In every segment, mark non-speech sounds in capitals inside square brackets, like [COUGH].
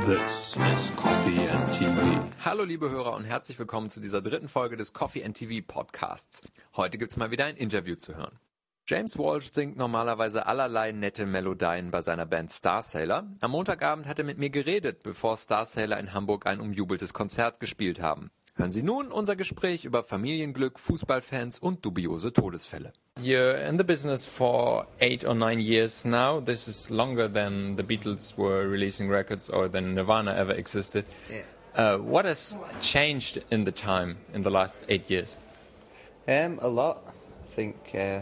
This is Coffee and TV. Hallo liebe Hörer und herzlich willkommen zu dieser dritten Folge des Coffee and TV Podcasts. Heute gibt's mal wieder ein Interview zu hören. James Walsh singt normalerweise allerlei nette Melodien bei seiner Band Starsailor. Am Montagabend hat er mit mir geredet, bevor Starsailor in Hamburg ein umjubeltes Konzert gespielt haben. Hören Sie nun unser Gespräch über Familienglück, Fußballfans und dubiose Todesfälle. You're in the business for eight or nine years now. This is longer than the Beatles were releasing records or than Nirvana ever existed. Yeah. Uh, what has changed in the time, in the last eight years? Um, a lot. I think uh,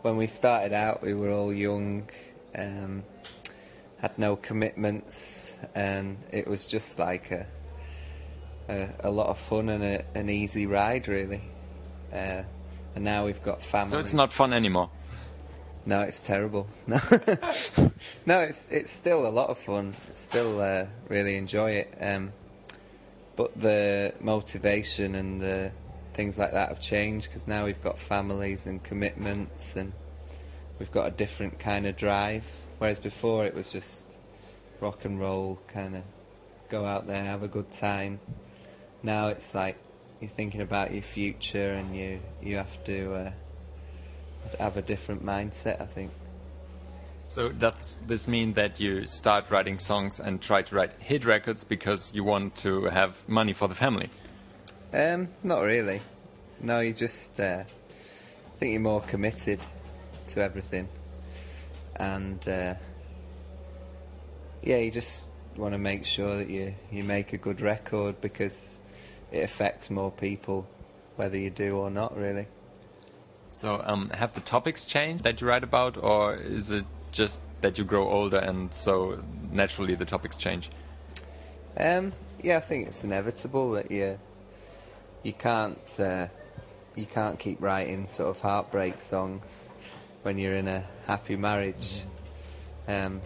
when we started out, we were all young, um, had no commitments, and it was just like a a, a lot of fun and a, an easy ride, really. Uh, and now we've got family. So it's not fun anymore. No, it's terrible. [LAUGHS] No, no, it's it's still a lot of fun. Still uh, really enjoy it. Um, but the motivation and the things like that have changed because now we've got families and commitments, and we've got a different kind of drive. Whereas before it was just rock and roll, kind of go out there, have a good time. Now it's like you're thinking about your future, and you you have to. Uh, have a different mindset, I think. So does this mean that you start writing songs and try to write hit records because you want to have money for the family? Um, not really. No, you just uh, I think you're more committed to everything, and uh, yeah, you just want to make sure that you you make a good record because it affects more people, whether you do or not, really. So um, have the topics changed that you write about, or is it just that you grow older and so naturally the topics change? Um, yeah, I think it's inevitable that you you can't uh, you can't keep writing sort of heartbreak songs when you're in a happy marriage. Um,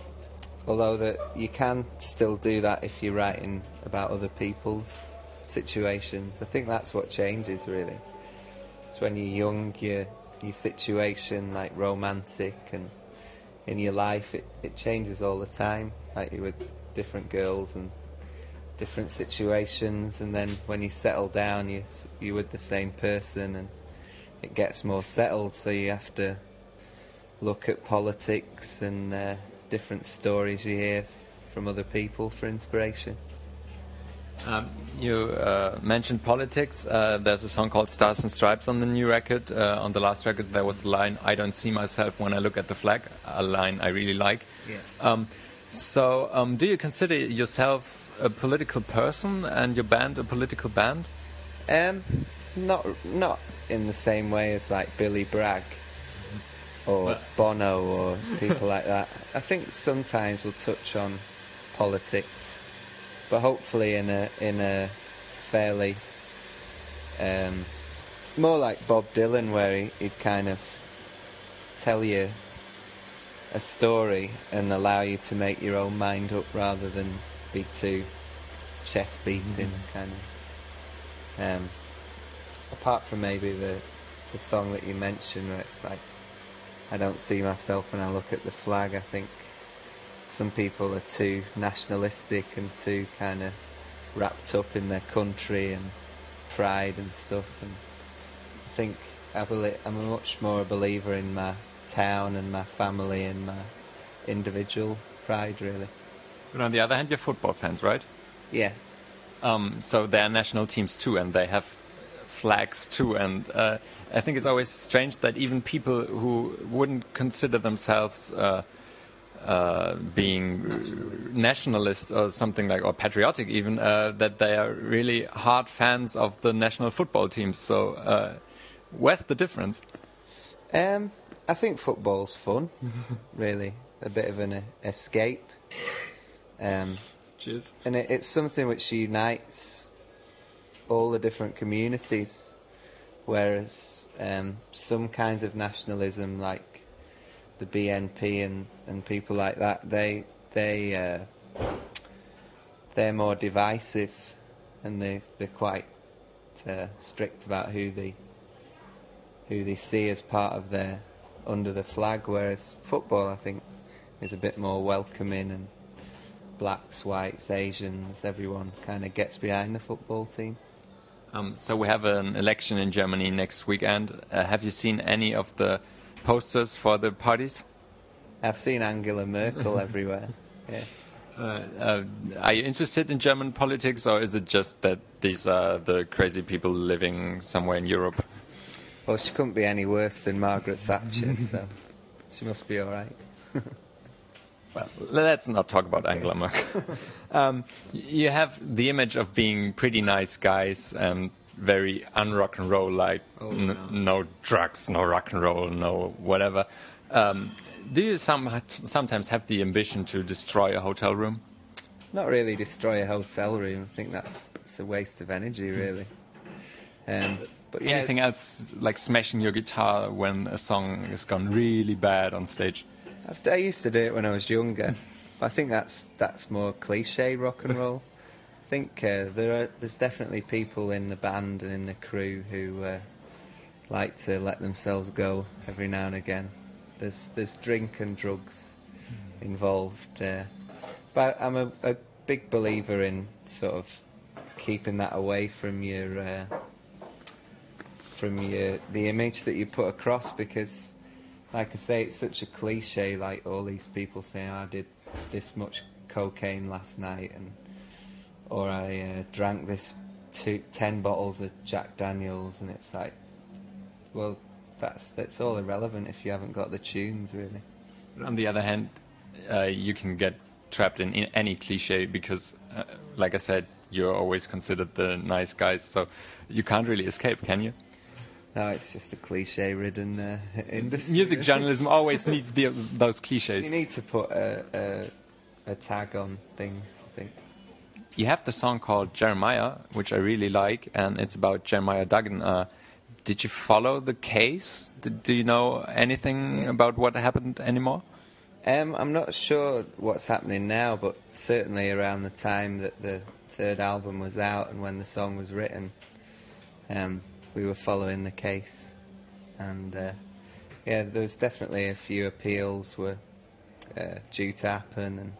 although that you can still do that if you're writing about other people's situations. I think that's what changes really. It's when you're young, your your situation like romantic and in your life it, it changes all the time. Like you with different girls and different situations, and then when you settle down, you you're with the same person, and it gets more settled. So you have to look at politics and uh, different stories you hear from other people for inspiration. Um, you uh, mentioned politics. Uh, there's a song called Stars and Stripes on the new record. Uh, on the last record, there was the line, I don't see myself when I look at the flag, a line I really like. Yeah. Um, so, um, do you consider yourself a political person and your band a political band? Um, not not in the same way as like Billy Bragg or Well- Bono or people like that. I think sometimes we'll touch on politics, but hopefully in a in a fairly um, more like Bob Dylan, where he, he'd kind of tell you a story and allow you to make your own mind up rather than be too chest beating kind of. Um, apart from maybe the the song that you mentioned, where it's like I don't see myself when I look at the flag. I think some people are too nationalistic and too kind of wrapped up in their country and pride and stuff. And I think I belie- I'm a much more a believer in my town and my family and my individual pride, really. But on the other hand, you're football fans, right? Yeah, Um, so they are national teams too, and they have flags too. And uh, I think it's always strange that even people who wouldn't consider themselves uh, uh, being nationalist. nationalist or something like, or patriotic even, uh, that they are really hard fans of the national football teams. So uh, where's the difference? Um, I think football's fun, [LAUGHS] really. A bit of an uh, escape. Um, Cheers. and it, it's something which unites all the different communities. Whereas um, some kinds of nationalism, like the BNP and, and people like that, they they uh, they're more divisive, and they they're quite uh, strict about who they who they see as part of their under the flag, whereas football, I think, is a bit more welcoming and blacks, whites, Asians, everyone kind of gets behind the football team. Um, so we have an election in Germany next weekend. Uh, have you seen any of the posters for the parties? I've seen Angela Merkel everywhere. Yeah. Uh, uh, are you interested in German politics, or is it just that these are the crazy people living somewhere in Europe? Well, she couldn't be any worse than Margaret Thatcher, [LAUGHS] so she must be all right. [LAUGHS] Well, let's not talk about Angela Merkel. [LAUGHS] um, you have the image of being pretty nice guys and very unrock and roll, like Oh, n- no. no drugs, no rock and roll, no whatever. Um, do you some, sometimes have the ambition to destroy a hotel room? Not really destroy a hotel room. I think that's it's a waste of energy, really. Um, but yeah, Anything else, like smashing your guitar when a song has gone really bad on stage? I've, I used to do it when I was younger. But I think that's that's more cliche rock and roll. I think uh, there are there's definitely people in the band and in the crew who uh, like to let themselves go every now and again. There's there's drink and drugs involved, uh, but I'm a, a big believer in sort of keeping that away from your uh, from your the image that you put across because like I say, it's such a cliche. Like all these people saying, "I did this much cocaine last night," and or I uh, drank this two, ten bottles of Jack Daniels, and it's like, well, that's that's all irrelevant if you haven't got the tunes, really. On the other hand, uh, you can get trapped in, in any cliche because, uh, like I said, you're always considered the nice guys, so you can't really escape, can you? No, it's just a cliche-ridden uh, industry. Music [LAUGHS] journalism always needs the, those cliches. You need to put a, a, a tag on things. You have the song called Jeremiah, which I really like, and it's about Jeremiah Duggan. Uh, did you follow the case? Did, do you know anything about what happened anymore? Um, I'm not sure what's happening now, but certainly around the time that the third album was out and when the song was written, um, we were following the case, and uh, yeah, there was definitely a few appeals were uh, due to happen,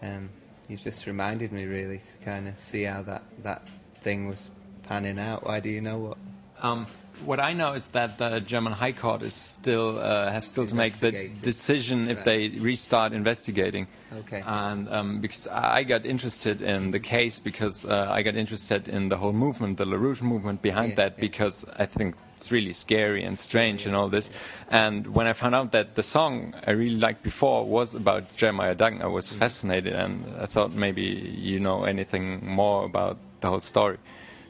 and um, you've just reminded me really to kind of see how that that thing was panning out. Why do you know what? Um, what I know is that the German High Court is still uh, has still to make the decision if Right. they restart investigating. Okay. And um, because I got interested in the case because uh, I got interested in the whole movement, the LaRouche movement behind Yeah, that, yeah. because I think it's really scary and strange and all this. And when I found out that the song I really liked before was about Jeremiah Duggan, I was Mm-hmm. fascinated and I thought maybe you know anything more about the whole story.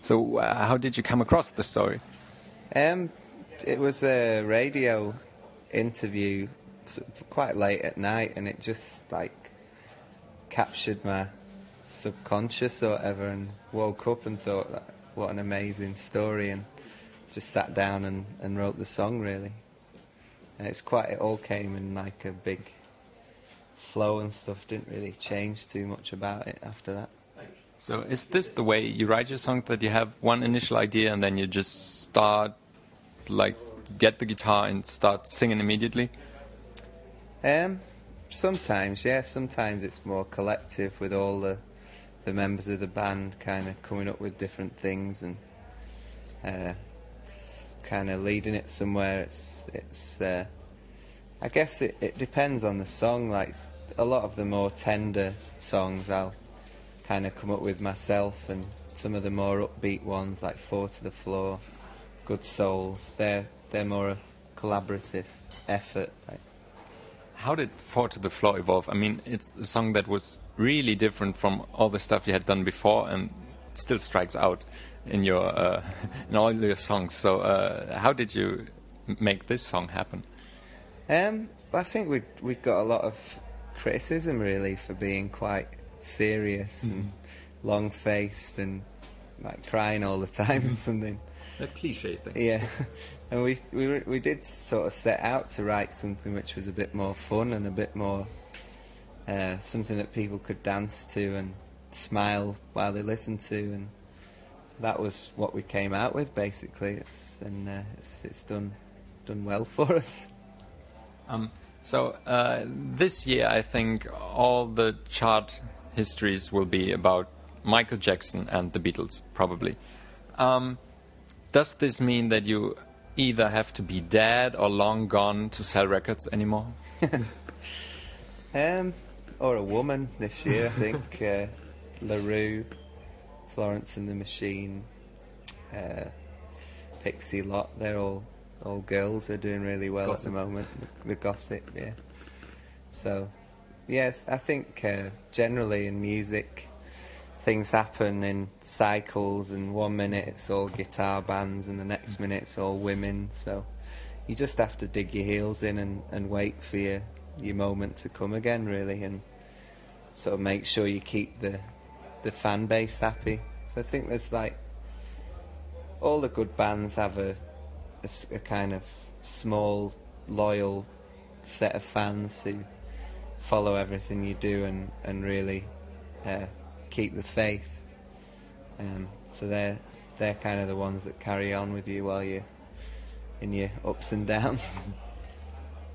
So, uh, how did you come across the story? Um, it was a radio interview quite late at night, and it just like captured my subconscious or whatever, and woke up and thought, what an amazing story, and just sat down and, and wrote the song really. And it's quite, it all came in like a big flow and stuff. Didn't really change too much about it after that. So, is this the way you write your song? That you have one initial idea and then you just start, like, get the guitar and start singing immediately? Um, sometimes, yeah. Sometimes it's more collective with all the the members of the band kind of coming up with different things and uh, kind of leading it somewhere. It's it's. Uh, I guess it, it depends on the song. Like a lot of the more tender songs, I'll kind of come up with myself, and some of the more upbeat ones, like "Four to the Floor," "Good Souls," they're they're more a collaborative effort. Like, How did Four to the Floor evolve? I mean, it's a song that was really different from all the stuff you had done before and still strikes out in your uh, [LAUGHS] in all your songs. So, uh, how did you make this song happen? Um, I think we we got a lot of criticism really for being quite serious and long faced and like crying all the time or something. That cliche thing. Yeah, [LAUGHS] and we we were- we did sort of set out to write something which was a bit more fun and a bit more uh, something that people could dance to and smile while they listened to, and that was what we came out with basically. It's, and uh, it's it's done done well [LAUGHS] for us. Um, so uh, this year, I think all the chart histories will be about Michael Jackson and the Beatles, probably. Um, does this mean that you either have to be dead or long gone to sell records anymore? [LAUGHS] Um, or a woman this year, I think. [LAUGHS] uh, La Roux, Florence and the Machine, uh, Pixie Lott, they're all all girls are doing really well Gossip. at the moment. The, the gossip, yeah. So, yes, I think uh, generally in music, things happen in cycles, and one minute it's all guitar bands, and the next minute it's all women. So, you just have to dig your heels in and, and wait for your your moment to come again, really, and sort of make sure you keep the the fan base happy. So I think there's like all the good bands have a a kind of small, loyal set of fans who follow everything you do and and really uh, keep the faith. Um, so they're they're kind of the ones that carry on with you while you're in your ups and downs. [LAUGHS]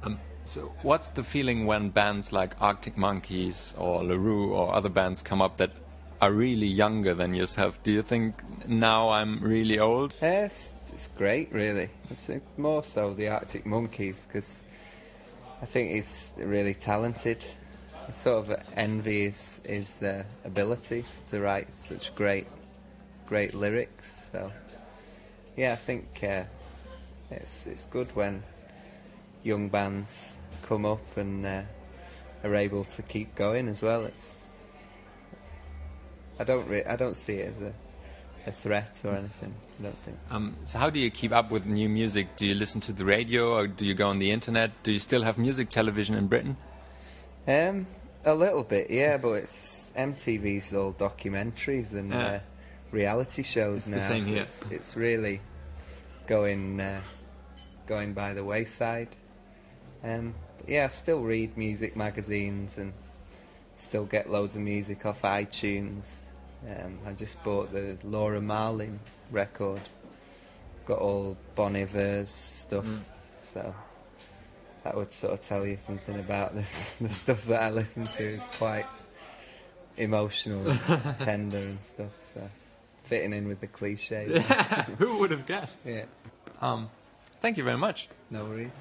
Um, so, what's the feeling when bands like Arctic Monkeys or La Roux or other bands come up that are really younger than yourself? Do you think now I'm really old? Yes, it's, it's great, really. It's more so the Arctic Monkeys because I think he's really talented. I sort of envy his his uh, ability to write such great, great lyrics. So, yeah, I think uh, it's it's good when young bands come up and uh, are able to keep going as well. It's I don't re- I don't see it as a a threat or anything. I don't think. Um, so, how do you keep up with new music? Do you listen to the radio or do you go on the internet? Do you still have music television in Britain? Um, a little bit, yeah, but it's MTV's all documentaries and Yeah. uh, reality shows It's the now. same so here. It's, it's really going uh, going by the wayside. Um, but yeah, I still read music magazines and still get loads of music off iTunes. Um, I just bought the Laura Marling record. Got all Bon Iver's stuff, Mm. so that would sort of tell you something about this. [LAUGHS] The stuff that I listen to is quite emotional, and [LAUGHS] tender, and stuff. So fitting in with the cliche. [LAUGHS] Who would have guessed? yeah, Um, thank you very much. no worries.